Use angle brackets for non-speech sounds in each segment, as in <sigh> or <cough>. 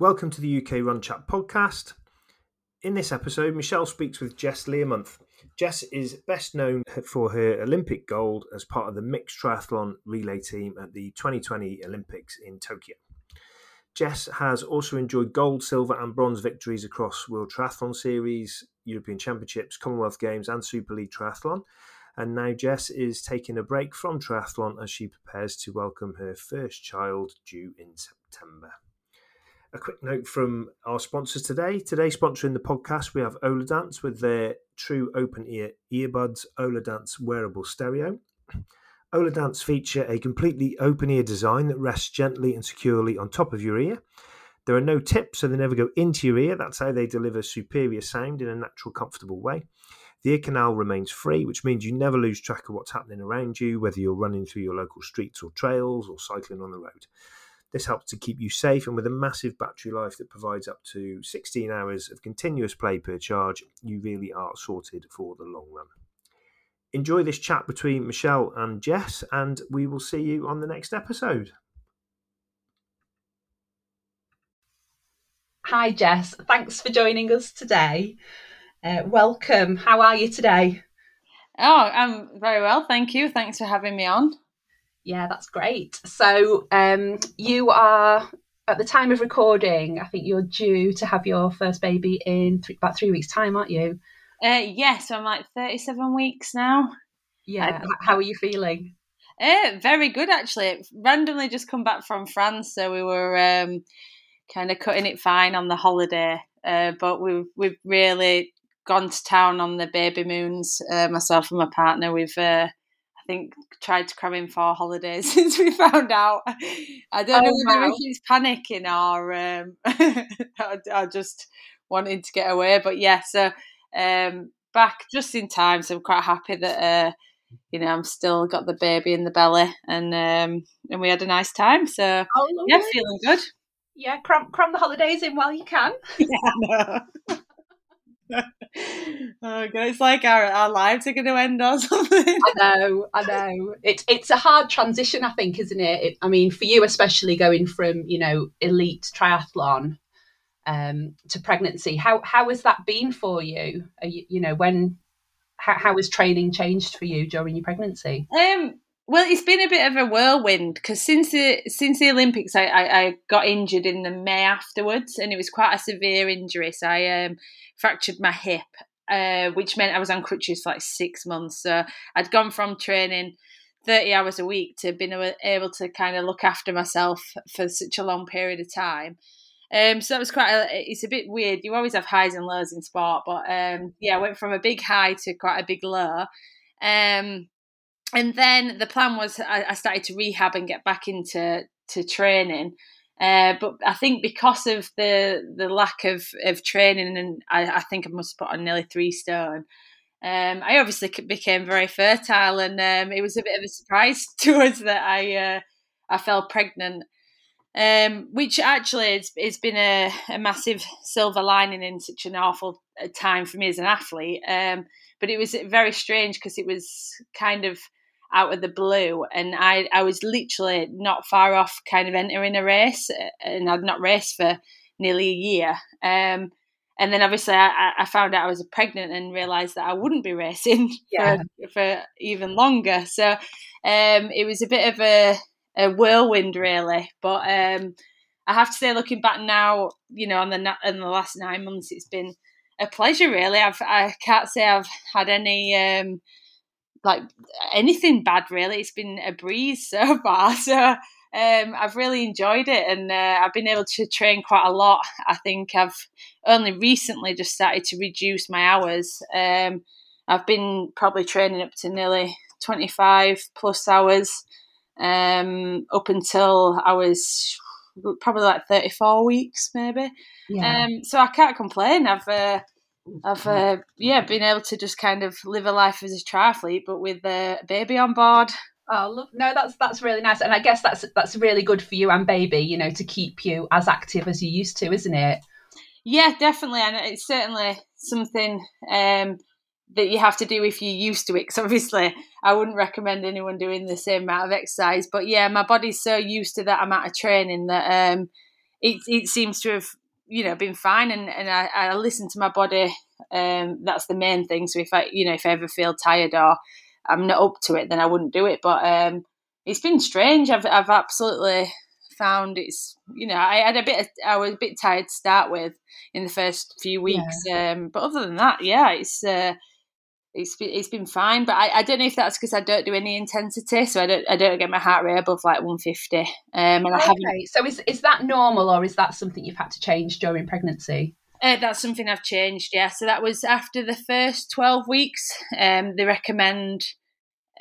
Welcome to the UK Run Chat podcast. In this episode, Michelle speaks with Jess Learmonth. Jess is best known for her Olympic gold as part of the mixed triathlon relay team at the 2020 Olympics in Tokyo. Jess has also enjoyed gold, silver, and bronze victories across World Triathlon Series, European Championships, Commonwealth Games, and Super League Triathlon. And now Jess is taking a break from triathlon as she prepares to welcome her first child due in September. A quick note from our sponsors today. Today, sponsoring the podcast, we have Oladance with their true open ear earbuds, Oladance wearable stereo. Oladance feature a completely open ear design that rests gently and securely on top of your ear. There are no tips, so they never go into your ear. That's how they deliver superior sound in a natural, comfortable way. The ear canal remains free, which means you never lose track of what's happening around you, whether you're running through your local streets or trails or cycling on the road. This helps to keep you safe, and with a massive battery life that provides up to 16 hours of continuous play per charge, you really are sorted for the long run enjoy this chat between Michelle and Jess, and we will see you on the next episode. Hi, Jess. Thanks for joining us today. Uh, welcome. How are you today? Oh, I'm very well. Thank you. Thanks for having me on. Yeah, that's great. So, um, you are at the time of recording, I think you're due to have your first baby in th- about three weeks' time, aren't you? Uh, yes, I'm like 37 weeks now. Yeah. How are you feeling? Uh, very good, actually. Randomly just come back from France, so we were um, kind of cutting it fine on the holiday. Uh, but we've we've really gone to town on the baby moons. Uh, myself and my partner, we've uh, think tried to cram in four holidays <laughs> since we found out. I don't oh, know whether he's panicking or um, <laughs> I, just wanting to get away. But yeah, so um, back just in time, so I'm quite happy that uh, you know I'm still got the baby in the belly, and um, and we had a nice time. So oh, yeah, feeling good. Yeah, cram cram the holidays in while you can. <laughs> Yeah, <laughs> oh god, it's like our, our lives are going to end or <laughs> something. I know, I know. It's it's a hard transition, I think, isn't it? it? I mean, for you especially, going from you know elite triathlon um, to pregnancy. How how has that been for you? you? you, know, when how, how has training changed for you during your pregnancy? Um, well, it's been a bit of a whirlwind because since the since the Olympics, I, I, I, got injured in the May afterwards, and it was quite a severe injury. So I um, fractured my hip, uh, which meant I was on crutches for like six months. So I'd gone from training. 30 hours a week to being able to kind of look after myself for such a long period of time. Um, so that was quite. A, it's a bit weird. You always have highs and lows in sport, but um, yeah, I went from a big high to quite a big low. Um, and then the plan was I, I, started to rehab and get back into to training. Uh, but I think because of the the lack of, of training, and I, I think I must have put on nearly three stone. Um, I obviously became very fertile, and um, it was a bit of a surprise <laughs> to us that I uh, I fell pregnant um, which actually it's, it's been a, a, massive silver lining in such an awful uh, time for me as an athlete. Um, but it was very strange because it was kind of out of the blue, and I I was literally not far off kind of entering a race, and I'd not raced for nearly a year. Um, and then obviously I, I, found out I was pregnant and realised that I wouldn't be racing <laughs> yeah. for, for even longer. So um, it was a bit of a a whirlwind really. But um, I have to say, looking back now, you know, on the in the last nine months, it's been a pleasure. Really, I've I can't say I've had any um, like anything bad. Really, it's been a breeze so <laughs> far. So. Um, I've really enjoyed it and uh, I've been able to train quite a lot. I think I've only recently just started to reduce my hours. Um, I've been probably training up to nearly 25 plus hours um, up until I was probably like 34 weeks, maybe. Yeah. Um, so I can't complain. I've, uh, I've, uh, yeah, been able to just kind of live a life as a triathlete, but with a baby on board. Oh, look, no, that's that's really nice, and I guess that's that's really good for you and baby, you know, to keep you as active as you used to, isn't it? Yeah, definitely, and it's certainly something um, that you have to do if you're used to it. Because obviously, I wouldn't recommend anyone doing the same amount of exercise. But yeah, my body's so used to that amount of training that um, it it seems to have you know been fine, and and I, I listen to my body. Um, that's the main thing. So if I you know if I ever feel tired or I'm not up to it, then I wouldn't do it. But um, it's been strange. I've I've absolutely found it's you know I had a bit of, I was a bit tired to start with in the first few weeks, yeah. um, but other than that, yeah, it's uh, it's been, it's been fine. But I, I don't know if that's because I don't do any intensity, so I don't I don't get my heart rate above like 150. Um, and okay. I haven't. So is is that normal, or is that something you've had to change during pregnancy? Uh, that's something I've changed, yeah. So that was after the first 12 weeks. Um, they recommend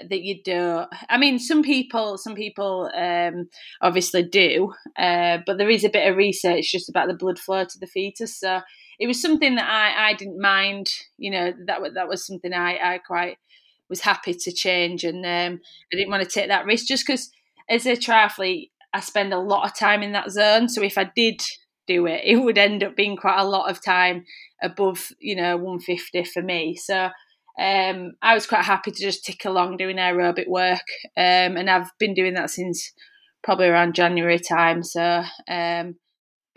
that you do. I mean, some people, some people um, obviously do, uh, but there is a bit of research just about the blood flow to the fetus. So it was something that I, I didn't mind. You know, that that was something I, I quite was happy to change, and um, I didn't want to take that risk just because as a triathlete, I spend a lot of time in that zone. So if I did do it, it would end up being quite a lot of time above, you know, 150 for me. So um, I was quite happy to just tick along doing aerobic work, um, and I've been doing that since probably around January time. So, um,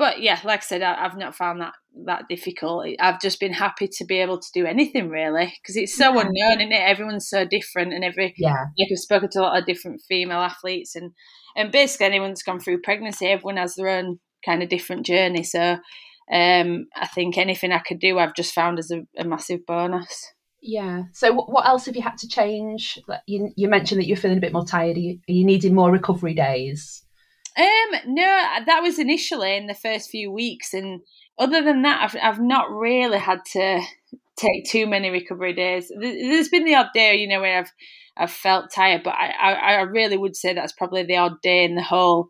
but yeah, like I said, I, have not found that that difficult. I've just been happy to be able to do anything really because it's so yeah. unknown, isn't it? Everyone's so different, and every yeah, like I've spoken to a lot of different female athletes, and and basically anyone that's gone through pregnancy, everyone has their own kind of different journey. So. Um, I think anything I could do, I've just found as a, a massive bonus. Yeah. So what else have you had to change? You, you mentioned that you're feeling a bit more tired. Are you, are you needing more recovery days? Um, no, that was initially in the first few weeks, and other than that, I've I've not really had to take too many recovery days. There's been the odd day, you know, where I've I've felt tired, but I I, I really would say that's probably the odd day in the whole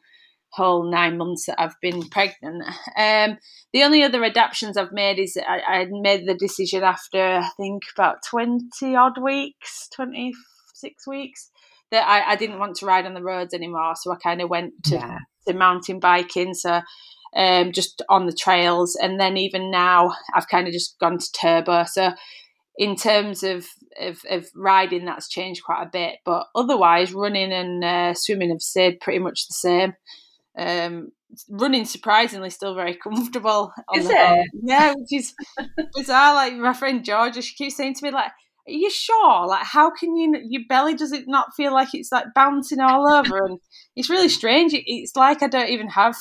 whole nine months that I've been pregnant. Um, the only other adaptations I've made is I, I made the decision after I think about twenty odd weeks, twenty six weeks, that I, I, didn't want to ride on the roads anymore. So I kind of went to, yeah. to mountain biking, so um, just on the trails, and then even now I've kind of just gone to turbo. So in terms of, of, of riding, that's changed quite a bit. But otherwise, running and uh, swimming have stayed pretty much the same. Um, running surprisingly still very <laughs> comfortable. is it? Yeah, which is bizarre. Like my friend Georgia, she keeps saying to me, like, "Are you sure? Like, how can you? Your belly does it not feel like it's like bouncing all over?" And it's really strange. It's like I don't even have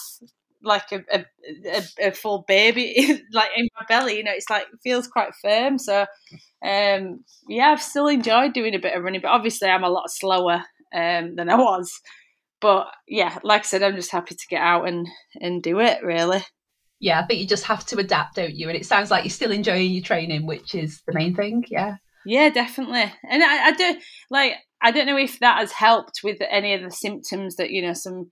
like a, a, a, a full baby <laughs> like in my belly. You know, it's like it feels quite firm. So, um, yeah, I've still enjoyed doing a bit of running, but obviously I'm a lot slower um, than I was but yeah, like I said, I'm just happy to get out and and do it. Really. Yeah, I think you just have to adapt, don't you? And it sounds like you're still enjoying your training, which is the main thing. Yeah. Yeah, definitely. And I, I do like I don't know if that has helped with any of the symptoms that you know some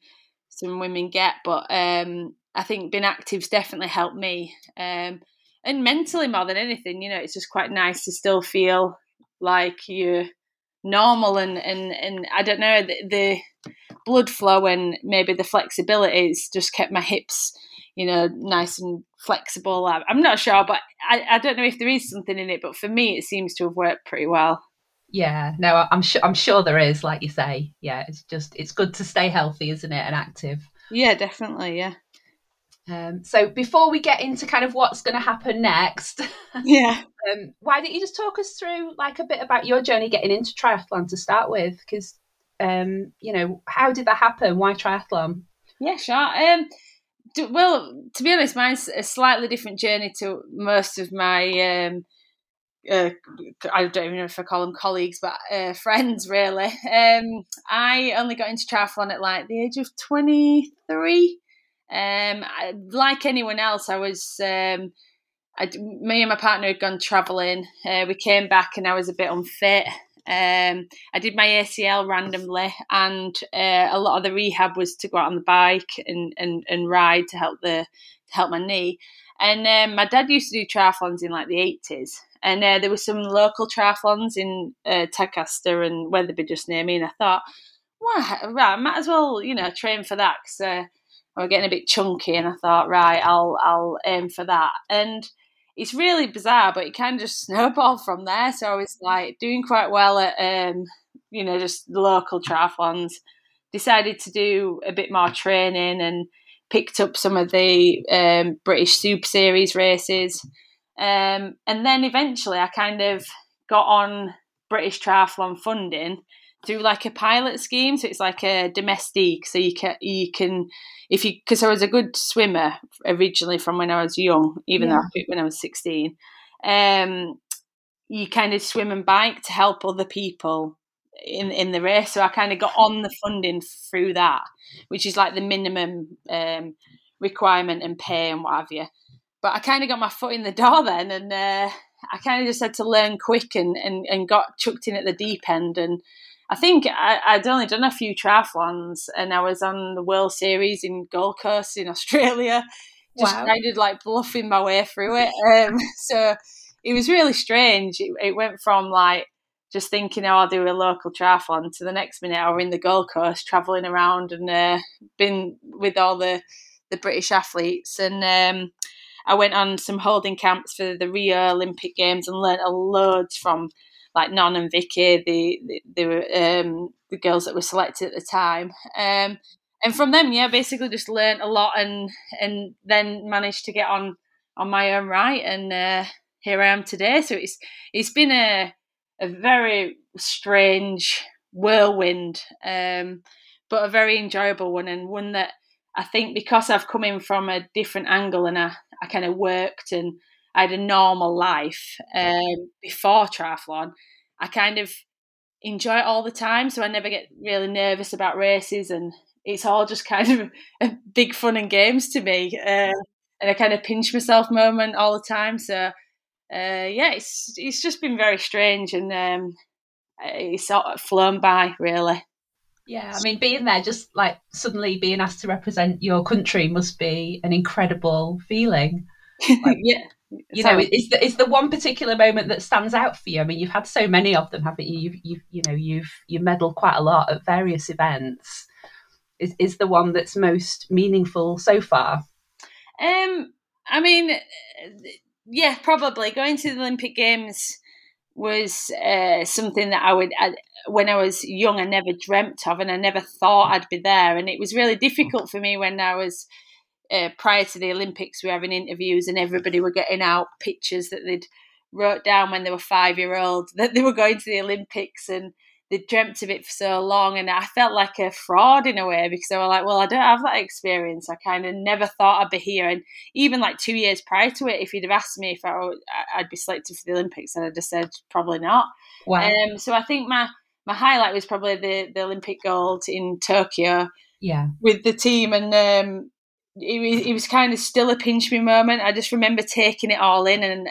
some women get, but um, I think being active's definitely helped me. Um, and mentally more than anything, you know, it's just quite nice to still feel like you're normal and and and I don't know the, the blood flow and maybe the flexibility has just kept my hips, you know, nice and flexible. I'm not sure, but I, I don't know if there is something in it. But for me, it seems to have worked pretty well. Yeah, no, I'm sure. I'm sure there is. Like you say, yeah, it's just it's good to stay healthy, isn't it, and active. Yeah, definitely. Yeah. Um, so before we get into kind of what's going to happen next, <laughs> yeah, um, why don't you just talk us through like a bit about your journey getting into triathlon to start with? Because um, you know, how did that happen? Why triathlon? Yeah, sure. Um, well, to be honest, mine's a slightly different journey to most of my. Um, uh, I don't even know if I call them colleagues, but uh, friends really. Um, I only got into triathlon at like the age of 23. Um, I, like anyone else, I was. Um, I, me and my partner had gone travelling. Uh, we came back and I was a bit unfit. Um, I did my ACL randomly, and uh, a lot of the rehab was to go out on the bike and, and, and ride to help the to help my knee. And um, my dad used to do triathlons in like the eighties, and uh, there were some local triathlons in uh, Tadcaster and Wetherby just near me. And I thought, well, right, I might as well, you know, train for that because uh, I getting a bit chunky. And I thought, right, I'll I'll aim for that. And it's really bizarre, but it kind of just <laughs> snowballed from there. So I was like doing quite well at, um, you know, just local triathlons. Decided to do a bit more training and picked up some of the um, British Super Series races. Um, and then eventually I kind of got on British Triathlon funding through like a pilot scheme. So it's like a domestique. So you can, you can if you, because I was a good swimmer originally from when I was young, even yeah. though when I was 16. Um, you kind of swim and bike to help other people in in the race. So I kind of got on the funding through that, which is like the minimum um, requirement and pay and what have you. But I kind of got my foot in the door then, and uh, I kind of just had to learn quick and, and, and got chucked in at the deep end. And I think I, would only done a few triathlons, and I was on the World Series in Gold Coast in Australia, just wow. kind of like bluffing my way through it. Um, <laughs> so it was really strange. It, it went from like just thinking, oh, I'll do a local triathlon to the next minute I was in the Gold Coast traveling around and uh, been with all the, the British athletes. And um, I went on some holding camps for the Rio Olympic Games and learnt a loads from like Non and Vicky, the the, um, the girls that were selected at the time. Um, and from them, yeah, basically just learnt a lot and and then managed to get on on my own right. And uh, here I am today. So it's it's been a a very strange whirlwind, um, but a very enjoyable one and one that I think because I've come in from a different angle and I, I kind of worked and I had a normal life um, before triathlon, I kind of enjoy it all the time. So I never get really nervous about races and it's all just kind of <laughs> a big fun and games to me. Uh, and I kind of pinch myself moment all the time. So uh, yeah, it's it's just been very strange and um, it's sort of flown by really. Yeah, I mean, being there, just like suddenly being asked to represent your country must be an incredible feeling. <laughs> Like, yeah. You know, is the, is the one particular moment that stands out for you? I mean, you've had so many of them, haven't you? You've, you've you know, you've you medalled quite a lot at various events. Is is the one that's most meaningful so far? Um, I mean, yeah, probably going to the Olympic Games was uh, something that I would, I, when I was young, I never dreamt of, and I never thought I'd be there. And it was really difficult for me when I was uh, prior to the Olympics. We were having interviews, and everybody were getting out pictures that they'd wrote down when they were five year old that they were going to the Olympics, and they dreamt of it for so long, and I felt like a fraud in a way because they were like, "Well, I don't have that experience. I kind of never thought I'd be here." And even like two years prior to it, if you'd have asked me if I would, I'd be selected for the Olympics, I'd have said probably not. Wow. Um, so I think my my highlight was probably the the Olympic gold in Tokyo. Yeah, with the team, and um, it was it was kind of still a pinch me moment. I just remember taking it all in and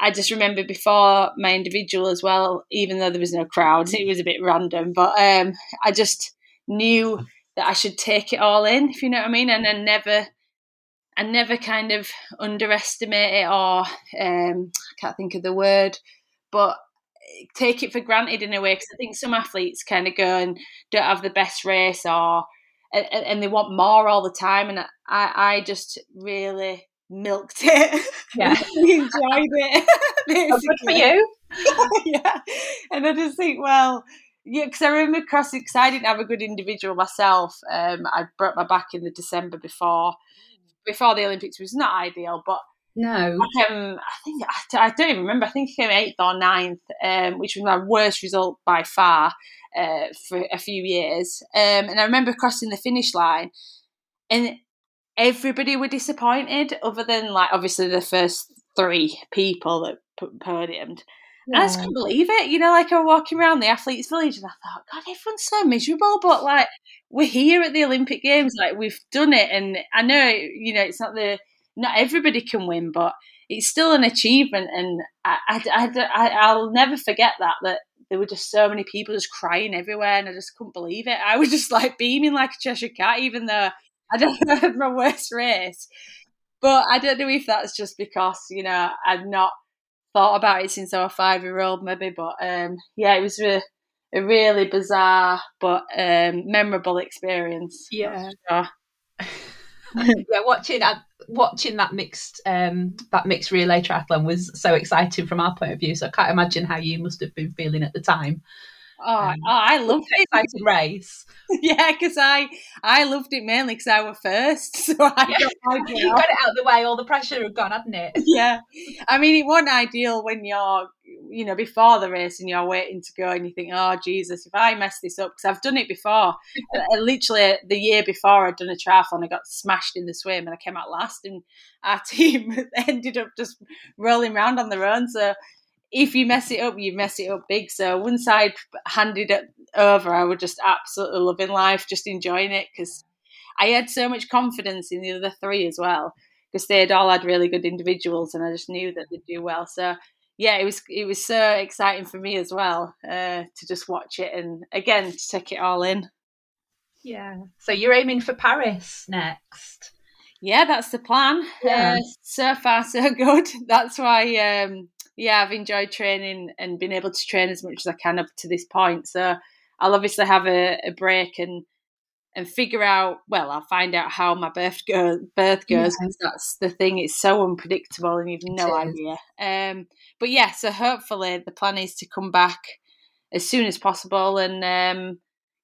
I just remember before my individual as well, even though there was no crowd, it was a bit random, but um, I just knew that I should take it all in, if you know what I mean, and I never, I never kind of underestimate it or um, I can't think of the word, but take it for granted in a way because I think some athletes kind of go and don't have the best race or and, and they want more all the time, and I, I just really milked it. Yeah, <laughs> enjoyed it. <laughs> oh, good for you. <laughs> yeah, and I just think, well, yeah, because I remember crossing because I didn't have a good individual myself. Um, I broke my back in the December before before the Olympics was not ideal, but no, I, um, I think I, I, don't even remember. I think I came eighth or ninth, um, which was my worst result by far uh, for a few years. Um, and I remember crossing the finish line, and everybody were disappointed, other than like obviously the first three people that podiumed. Yeah. I just couldn't believe it. You know, like I was walking around the athletes' village and I thought, God, everyone's so miserable, but like we're here at the Olympic Games, like we've done it, and I know you know it's not the not everybody can win, but it's still an achievement, and I, I, I, I'll never forget that that there were just so many people just crying everywhere, and I just couldn't believe it. I was <laughs> just like beaming like a Cheshire cat, even though I don't <laughs> have my worst race. But I don't know if that's just because, you know, I've not thought about it since I was five year old, maybe. But um, yeah, it was a, a really bizarre but um, memorable experience. Yeah. Yeah, watching that watching that mixed um, that mixed relay triathlon was so exciting from our point of view. So I can't imagine how you must have been feeling at the time. Oh, um, oh I <laughs> loved it. Race. <laughs> yeah, because I I loved it mainly because I were first, <laughs> so I yeah. got, you got it out of the way. All the pressure had gone, hadn't it? Yeah, I mean, it wasn't ideal when you're you know before the race and you're waiting to go and you think, oh Jesus, if I mess this up because I've done it before. Uh, literally the year before I'd done a triathlon, I got smashed in the swim and I came out last, and our team ended up just rolling around on their own. So if you mess it up, you mess it up big. So once I'd handed it over, I was just absolutely loving life, just enjoying it because I had so much confidence in the other three as well because they'd all had really good individuals, and I just knew that they'd do well. So yeah, it was it was so exciting for me as well uh, to just watch it and again to take it all in. Yeah. So you're aiming for Paris next. Yeah, that's the plan. Yeah. Uh, so far, so <laughs> good. That's why um, yeah, I've enjoyed training and been able to train as much as I can up to this point. So I'll obviously have a, a break and and figure out. Well, I'll find out how my birth go, birth goes because yeah. that's the thing. It's so unpredictable, and you've no idea. Um, but yeah, so hopefully the plan is to come back as soon as possible and um,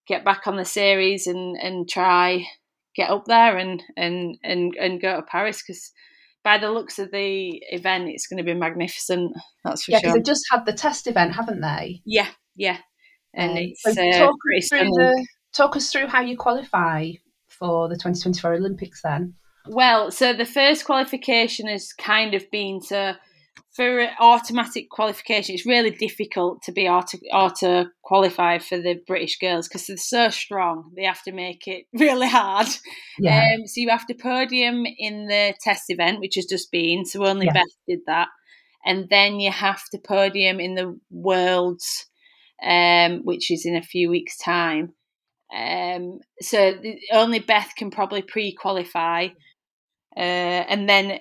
get back on the series and and try get up there and and and and go to Paris because by the looks of the event, it's going to be magnificent. That's for yeah, sure. Yeah, they've just had the test event, haven't they? Yeah, yeah. And um, it's so uh, talk, us the, talk us through how you qualify for the 2024 Olympics then. Well, so the first qualification has kind of been to for automatic qualification, it's really difficult to be auto, auto qualify for the British girls because they're so strong. They have to make it <laughs> really hard. Yeah. Um, so you have to podium in the test event, which has just been. So only yeah. Beth did that, and then you have to podium in the Worlds, um, which is in a few weeks' time. Um, so only Beth can probably pre-qualify, uh, and then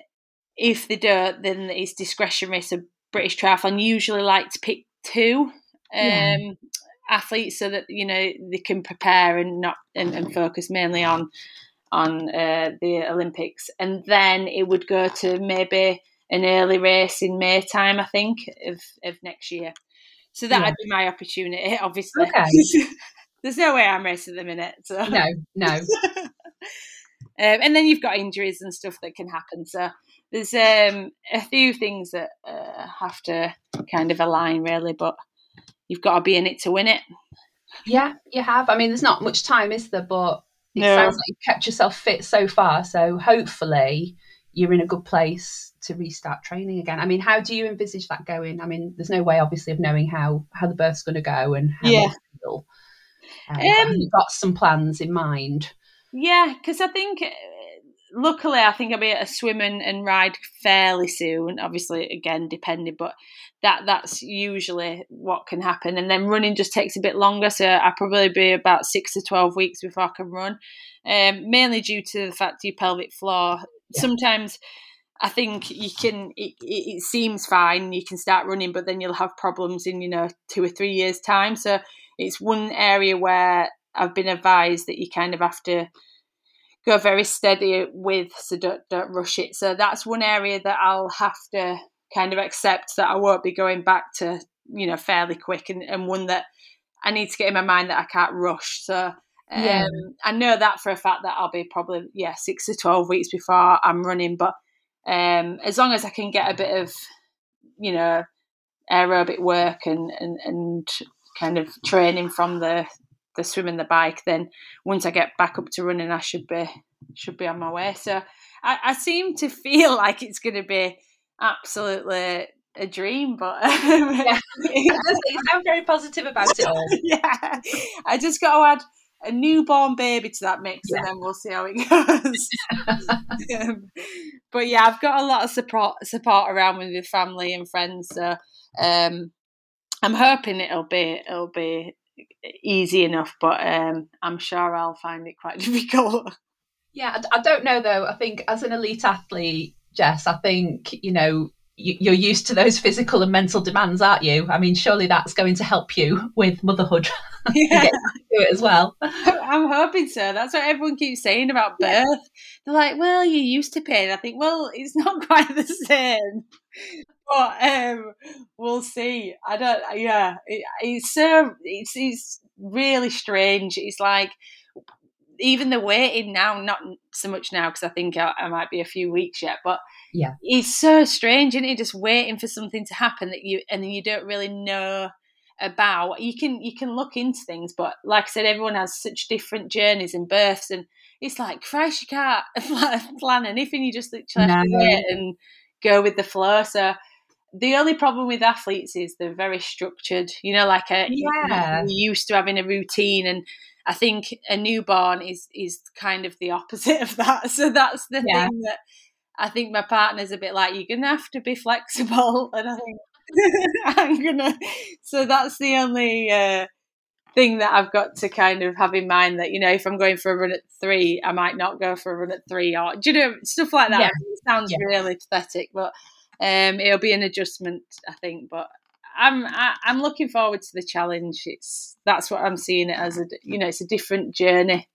if they don't, then it's discretionary. So British Triathlon usually like to pick two um, yeah. athletes so that you know they can prepare and not and, and focus mainly on on uh, the Olympics, and then it would go to maybe an early race in May time, I think, of of next year. So that would yeah. be my opportunity, obviously. Okay. <laughs> There's no way I'm racing at the minute. So. No, no. <laughs> um, and then you've got injuries and stuff that can happen. So there's um, a few things that uh, have to kind of align really, but you've got to be in it to win it. Yeah, you have. I mean, there's not much time, is there? But it no. sounds like you've kept yourself fit so far. So hopefully you're in a good place to restart training again. I mean, how do you envisage that going? I mean, there's no way, obviously, of knowing how how the birth's going to go and how yeah. feel. Um, um, you've got some plans in mind. Yeah, because I think luckily, I think I'll be able to swim and, and ride fairly soon. Obviously, again, depending, but that that's usually what can happen. And then running just takes a bit longer, so I'll probably be about six to twelve weeks before I can run. Um, mainly due to the fact your pelvic floor. Yeah. Sometimes I think you can. It, it, seems fine. You can start running, but then you'll have problems in you know two or three years time. So it's one area where I've been advised that you kind of have to go very steady with, so don't, don't rush it. So that's one area that I'll have to kind of accept that I won't be going back to, you know, fairly quick and, and one that I need to get in my mind that I can't rush. So um, yeah. I know that for a fact that I'll be probably, yeah, six to 12 weeks before I'm running. But um, as long as I can get a bit of, you know, aerobic work and, and, and kind of training from the the swim and the bike, then once I get back up to running, I should be should be on my way. So I, I seem to feel <laughs> like it's going to be absolutely a dream, but <laughs> yeah. <laughs> you sound very positive about it all. yeah, I just got to add a newborn baby to that mix, yeah. and then we'll see how it goes. um, but yeah, I've got a lot of support support around me with family and friends, so um, I'm hoping it'll be it'll be easy enough, but um, I'm sure I'll find it quite <laughs> difficult. Yeah, I, don't know though. I think as an elite athlete, Jess, I think you know you're used to those physical and mental demands, aren't you? I mean, surely that's going to help you with motherhood. <laughs> Yeah. do it as well. <laughs> I'm hoping so. That's what everyone keeps saying about birth. Yeah. They're like, "Well, you're used to pain." I think, well, it's not quite the same. But um, we'll see. I don't. Yeah, it, it's so it's it's really strange. It's like even the waiting now, not so much now because I think I, I, might be a few weeks yet, but yeah, it's so strange, isn't it? Just waiting for something to happen that you and you don't really know about. You can you can look into things, but like I said, everyone has such different journeys and births, and it's like Christ, you can't <laughs> plan anything. You just literally no. have to wait and go with the flow. So the only problem with athletes is they're very structured. You know, like a yeah, you used to having a routine and I think a newborn is is kind of the <laughs> opposite of that. So that's the yeah. thing that I think my partner's a bit like, you're gonna have to be flexible, <laughs> and I think <laughs> I'm gonna. So that's the only uh, thing that I've got to kind of have in mind that you know, if I'm going for a run at three, I might not go for a run at three, or do you know stuff like that. Yeah. It sounds yeah. really pathetic, but um, it'll be an adjustment, I think. But I'm I, am i am looking forward to the challenge. It's that's what I'm seeing it as a you know it's a different journey,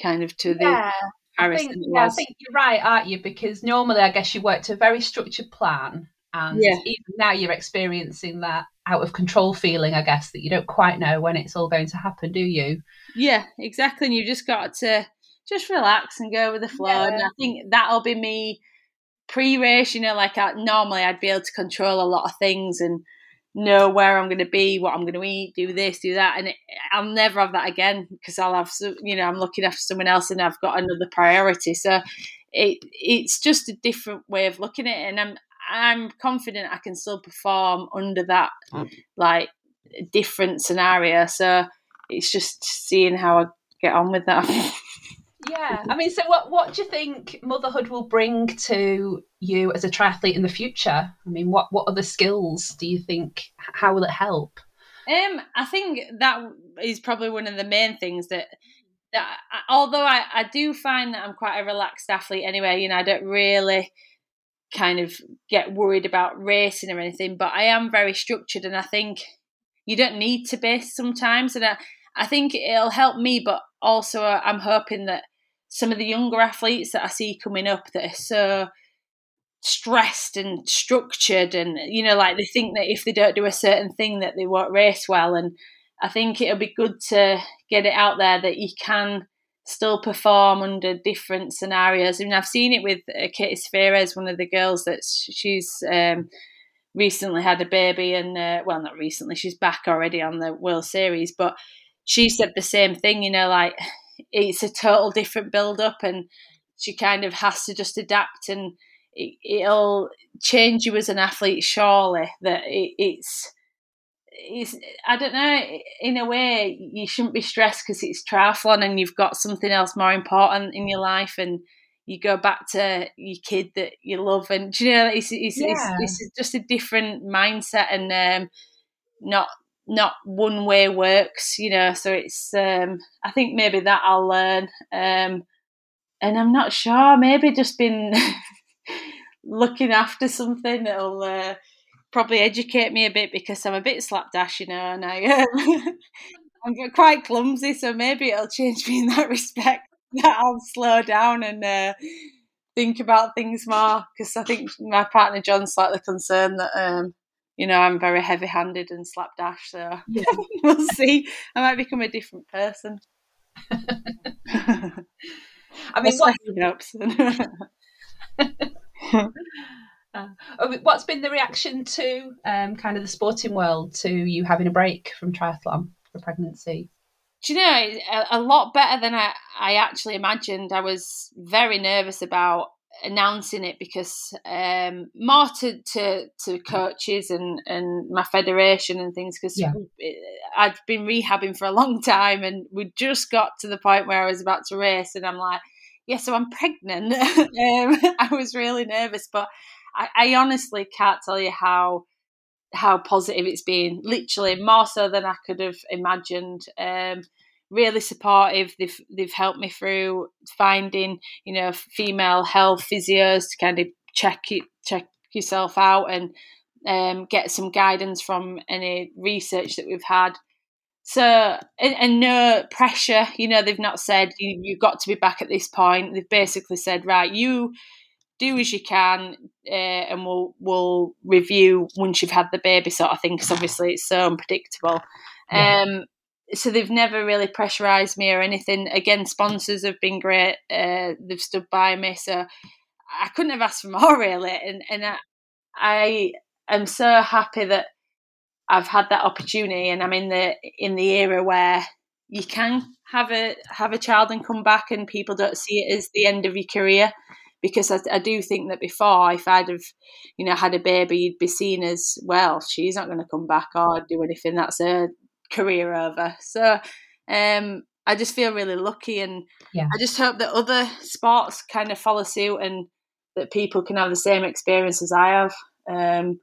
kind of to the yeah. I think, yeah, I think you're right, aren't you? Because normally, I guess you work to a very structured plan, and yeah. even now you're experiencing that out of control feeling. I guess that you don't quite know when it's all going to happen, do you? Yeah, exactly. And you've just got to just relax and go with the flow. Yeah. And I think that'll be me pre-race. You know, like I, normally I'd be able to control a lot of things and know where I'm going to be, what I'm going to eat, do this, do that, and it, I'll never have that again because I'll have, you know, I'm looking after someone else and I've got another priority. So it it's just a different way of looking at it, and I'm I'm confident I can still perform under that mm. like different scenario. So it's just seeing how I get on with that. <laughs> Yeah, I mean, so what what do you think motherhood will bring to you as a triathlete in the future? I mean, what what other skills do you think? How will it help? Um, I think that is probably one of the main things that. that although I, I do find that I'm quite a relaxed athlete anyway, you know, I don't really kind of get worried about racing or anything, but I am very structured, and I think you don't need to be sometimes, and I, I think it'll help me, but also I'm hoping that some of the younger athletes that I see coming up that are so stressed and structured and you know like they think that if they don't do a certain thing that they won't race well and I think it'll be good to get it out there that you can still perform under different scenarios. I mean, I've seen it with uh, Katie Zaferes, one of the girls that she's um, recently had a baby, and uh, well, not recently, she's back already on the World Series, but she said the same thing. You know, like it's a total different build up and she kind of has to just adapt and it, will change you as an athlete surely that it, it's it's I don't know in a way you shouldn't be stressed because it's triathlon and you've got something else more important in your life and you go back to your kid that you love and you know it's it's, yeah. it's, it's, just a different mindset and um, not not one way works, you know. So it's um, I think maybe that I'll learn, um, and I'm not sure. Maybe just been <laughs> looking after something that'll uh, probably educate me a bit because I'm a bit slapdash, you know, and I um, <laughs> I'm quite clumsy. So maybe it'll change me in that <laughs> respect. That I'll slow down and uh, think about things more because I think my partner John's slightly concerned that um, you know, I'm very heavy handed and slapdash, so yeah. <laughs> we'll see. I might become a different person. <laughs> I mean, what helps? <laughs> uh, what's been the reaction to um, kind of the sporting world to you having a break from triathlon for pregnancy? Do you know a, a lot better than I, I actually imagined? I was very nervous about announcing it because um, more to, to, to coaches and, and my federation and things because yeah. I'd been rehabbing for a long time and we just got to the point where I was about to race and I'm like, yeah, so I'm pregnant. <laughs> um, I was really nervous, but I, I honestly can't tell you how how positive it's been. Literally more so than I could have imagined. Um, really supportive. They've they've helped me through finding you know female health physios to kind of check it check yourself out and um, get some guidance from any research that we've had. So and, and, no pressure. You know they've not said you you've got to be back at this point. They've basically said right you do as you can, uh, and we'll we'll review once you've had the baby, sort of thing. Because obviously it's so unpredictable. Yeah. Um, so they've never really pressurized me or anything. Again, sponsors have been great. Uh, they've stood by me, so I couldn't have asked for more <laughs> really. And and I, I am so happy that I've had that opportunity, and I'm in the in the era where you can have a have a child and come back, and people don't see it as the end of your career. Because I, I do think that before, if I'd have, you know, had a baby, you'd be seen as well. She's not going to come back or do anything. That's a career over. So um, I just feel really lucky, and yeah. I just hope that other sports kind of follow suit and that people can have the same experience as I have. Um,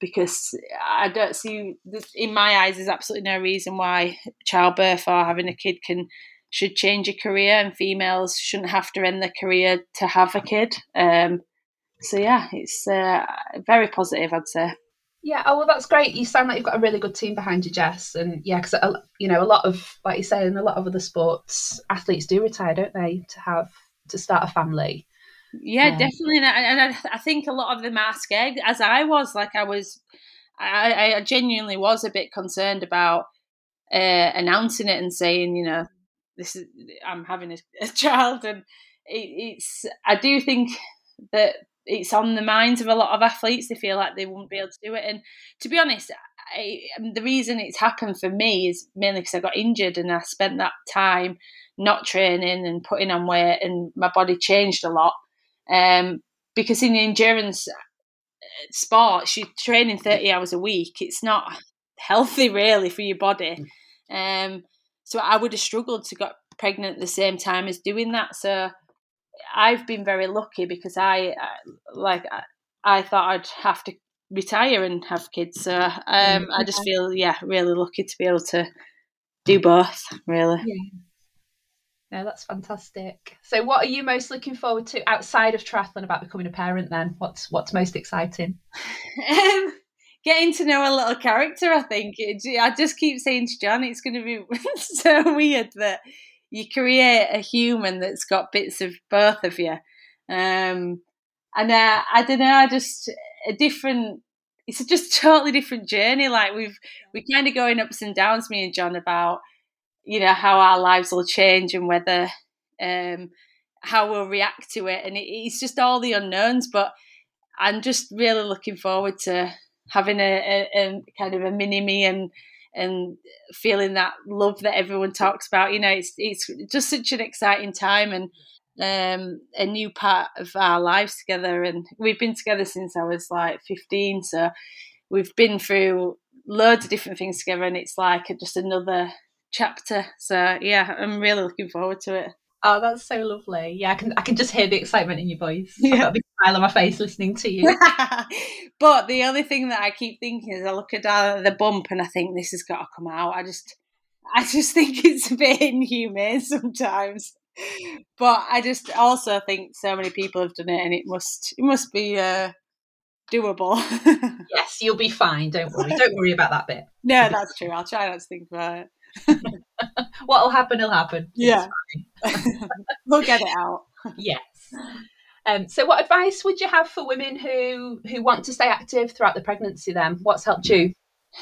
because I don't see, in my eyes, there's absolutely no reason why childbirth or having a kid can should change a career, and females shouldn't have to end their career to have a kid. Um, so yeah, it's uh, very positive, I'd say. Yeah, oh well, that's great. You sound like you've got a really good team behind you, Jess. And yeah, because you know a lot of, like you say, in a lot of other sports, athletes do retire, don't they, to have to start a family. Yeah, um, definitely. And I, I, think a lot of them are scared, as I was. Like I was, I, I genuinely was a bit concerned about uh, announcing it and saying, you know, this is I'm having a, <laughs> a child, and it, it's. I do think that it's on the minds of a lot of athletes. They feel like they won't be able to do it. And to be honest, I, the reason it's happened for me is mainly because I got injured and I spent that time not training and putting on weight, and my body changed a lot. Um, because in the endurance uh, sports, you're training 30 hours a week. It's not <laughs> healthy, really, for your body. Mm. Um, so I would have struggled to get pregnant at the same time as doing that. So I've been very lucky because I, like I, I, thought I'd have to retire and have kids. So um, I just feel yeah really lucky to be able to do both. Really. Yeah. No, that's fantastic. So, what are you most looking forward to outside of triathlon about becoming a parent? Then, what's what's most exciting? <laughs> Um, getting to know a little character. I think I just keep saying to John, it's going to be <laughs> so weird that you create a human that's got bits of both of you. Um, and uh, I don't know, I just a different. It's just totally different journey. Like we've we kind of going ups and downs, me and John, about you know how our lives will change and whether um, how we'll react to it, and it, it's just all the unknowns. But I'm just really looking forward to having a, a, a kind of a mini me and and feeling that love that everyone talks about. You know, it's it's just such an exciting time and um, a new part of our lives together. And we've been together since I was like 15, so we've been through loads of different things together, and it's like just another chapter. So yeah, I'm really looking forward to it. Oh, that's so lovely. Yeah, I can I can just hear the excitement in your voice. Yeah. I've got a big smile on my face listening to you. <laughs> but the other thing that I keep thinking is I look at the bump and I think this has got to come out. I just <laughs> I just think it's a bit <laughs> inhumane sometimes. But I just also think so many people have done it and it must it must be uh doable. yes, you'll be fine. Don't worry. Don't worry about that bit. No, that's true. I'll try not to think about it. <laughs> What'll happen, will happen. Yeah. <laughs> <laughs> we'll get it out. yes. Um, so, what advice would you have for women who who want to stay active throughout the pregnancy? Then, what's helped you?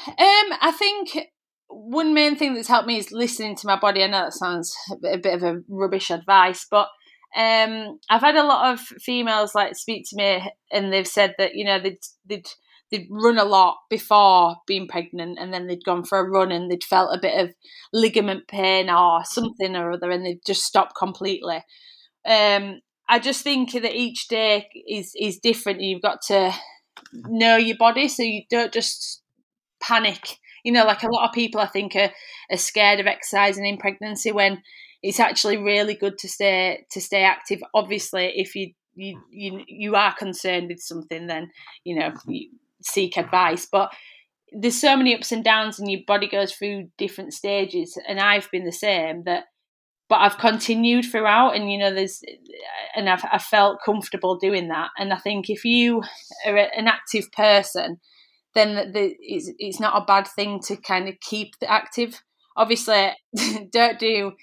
Um, I think one main thing that's helped me is listening to my body. I know that sounds a bit, of a rubbish advice, but um, I've had a lot of females like speak to me, and they've said that you know they'd they'd they'd run a lot before being pregnant and then they'd gone for a run and they'd felt a bit of ligament pain or something or other and they'd just stopped completely. Um, I just think that each day is is different. And you've got to know your body so you don't just panic. You know, like a lot of people I think are, are scared of exercising in pregnancy when it's actually really good to stay to stay active. Obviously, if you you you you are concerned with something, then you know you, seek advice. But there's so many ups and downs, and your body goes through different stages. And I've been the same. That, but I've continued throughout, and you know, there's, and I've I felt comfortable doing that. And I think if you are an active person, then the, it's it's not a bad thing to kind of keep the active. Obviously, <laughs> don't do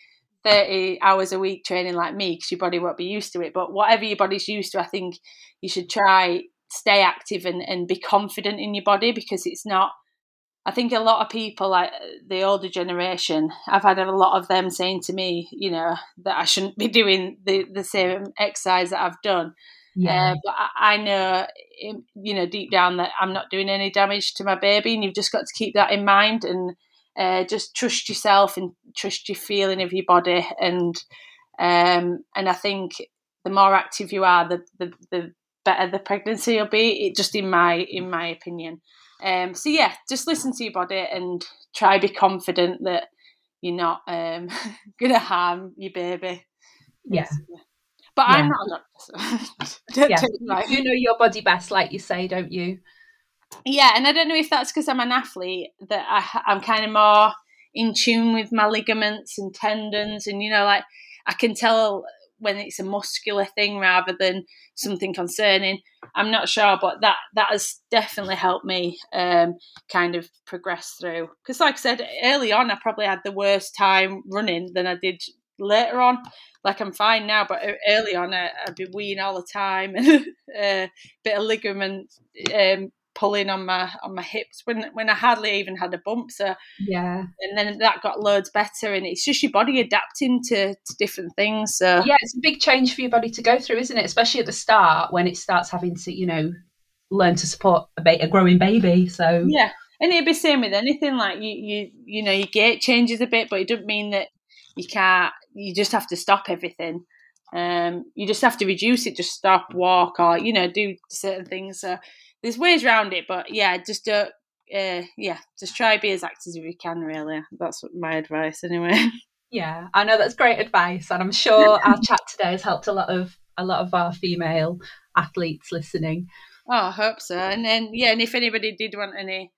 30 hours a week training like me because your body won't be used to it. But whatever your body's used to, I think you should try stay active and, and be confident in your body because it's not I think a lot of people, like the older generation, I've had a lot of them saying to me, you know, that I shouldn't be doing the, the same exercise that I've done. Yeah. Uh, but I, I know, you know, deep down that I'm not doing any damage to my baby, and you've just got to keep that in mind and uh, just trust yourself and trust your feeling of your body. And um, and I think the more active you are, the, the the better the pregnancy will be. It just in my in my opinion. Um, so yeah, just listen to your body and try to be confident that you're not um, <laughs> gonna harm your baby. Yeah. But yeah. I'm not a <laughs> doctor. Yeah. You know your body best, like you say, don't you? Yeah, and I don't know if that's because I'm an athlete that I, I'm kind of more in tune with my ligaments and tendons, and you know, like I can tell when it's a muscular thing rather than something concerning. I'm not sure, but that that has definitely helped me um, kind of progress through. Because, like I said early on, I probably had the worst time running than I did later on. Like I'm fine now, but early on, I, would be weeing all the time, <laughs> and a bit of ligament um, pulling on my on my hips when when I hardly even had a bump. So yeah, and then that got loads better, and it's just your body adapting to, to different things. So yeah, it's a big change for your body to go through, isn't it? Especially at the start when it starts having to you know learn to support a, ba- a growing baby. So yeah, and it'd be same with anything like you you you know your gait changes a bit, but it doesn't mean that you can't. You just have to stop everything. Um, you just have to reduce it, just stop, walk, or you know, do certain things. So there's ways around it, but yeah, just don't. Uh, yeah, just try be as active as you can. Really, that's my advice anyway. <laughs> Yeah, I know that's great advice, and I'm sure <laughs> our chat today has helped a lot of a lot of our female athletes listening. Oh, I hope so. And then yeah, and if anybody did want any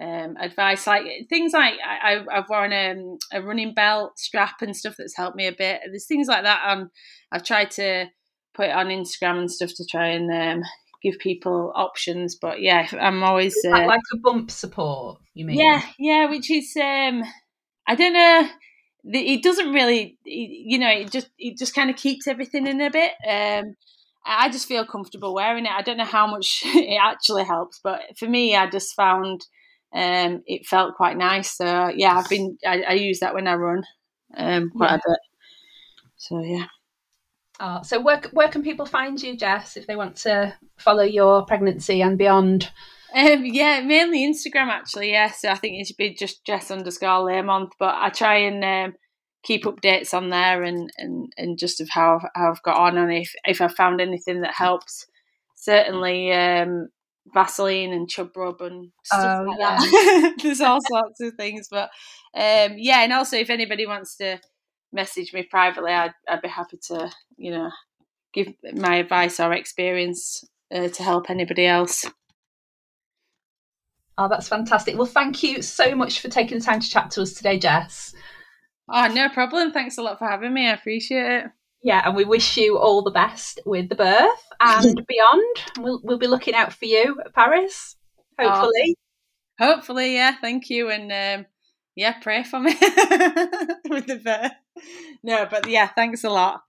um, advice, like things like I, I've worn a, a running belt strap and stuff that's helped me a bit. There's things like that. Um, I've tried to put it on Instagram and stuff to try and um, give people options. But yeah, I'm always uh, like a bump support. You mean? Yeah, yeah. Which is um, I don't know. It doesn't really, you know, it just it just kind of keeps everything in a bit. Um, I just feel comfortable wearing it. I don't know how much <laughs> it actually helps, but for me, I just found um, it felt quite nice. So yeah, I've been I, I use that when I run um, quite yeah. a bit. So yeah. Oh, so where where can people find you, Jess, if they want to follow your pregnancy and beyond? Um, yeah, mainly Instagram actually. Yeah, so I think it should be just Jess underscore Learmonth, but I try and um, keep updates on there and, and, and just of how I've, how I've got on and if if I've found anything that helps. Certainly, um, Vaseline and chub rub and stuff oh, like yeah. that. <laughs> There's all sorts of things, but um, yeah, and also if anybody wants to message me privately, I'd, I'd be happy to, you know, give my advice or experience uh, to help anybody else. Oh, that's fantastic. Well, thank you so much for taking the time to chat to us today, Jess. Oh, no problem. Thanks a lot for having me. I appreciate it. Yeah, and we wish you all the best with the birth <laughs> and beyond. We'll we'll be looking out for you at Paris, hopefully. Oh, hopefully, yeah. Thank you, and um, yeah, pray for me <laughs> with the birth. No, but yeah, thanks a lot.